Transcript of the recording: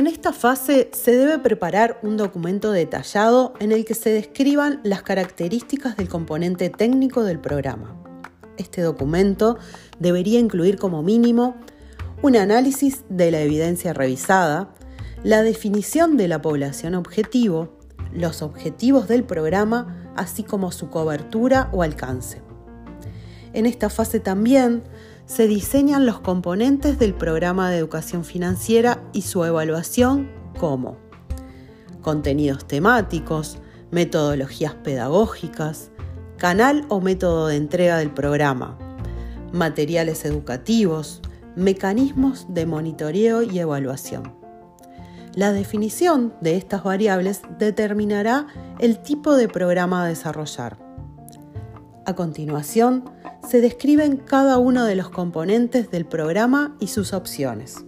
En esta fase se debe preparar un documento detallado en el que se describan las características del componente técnico del programa. Este documento debería incluir como mínimo un análisis de la evidencia revisada, la definición de la población objetivo, los objetivos del programa, así como su cobertura o alcance. En esta fase también se diseñan los componentes del programa de educación financiera y su evaluación como contenidos temáticos, metodologías pedagógicas, canal o método de entrega del programa, materiales educativos, mecanismos de monitoreo y evaluación. La definición de estas variables determinará el tipo de programa a desarrollar. A continuación, se describen cada uno de los componentes del programa y sus opciones.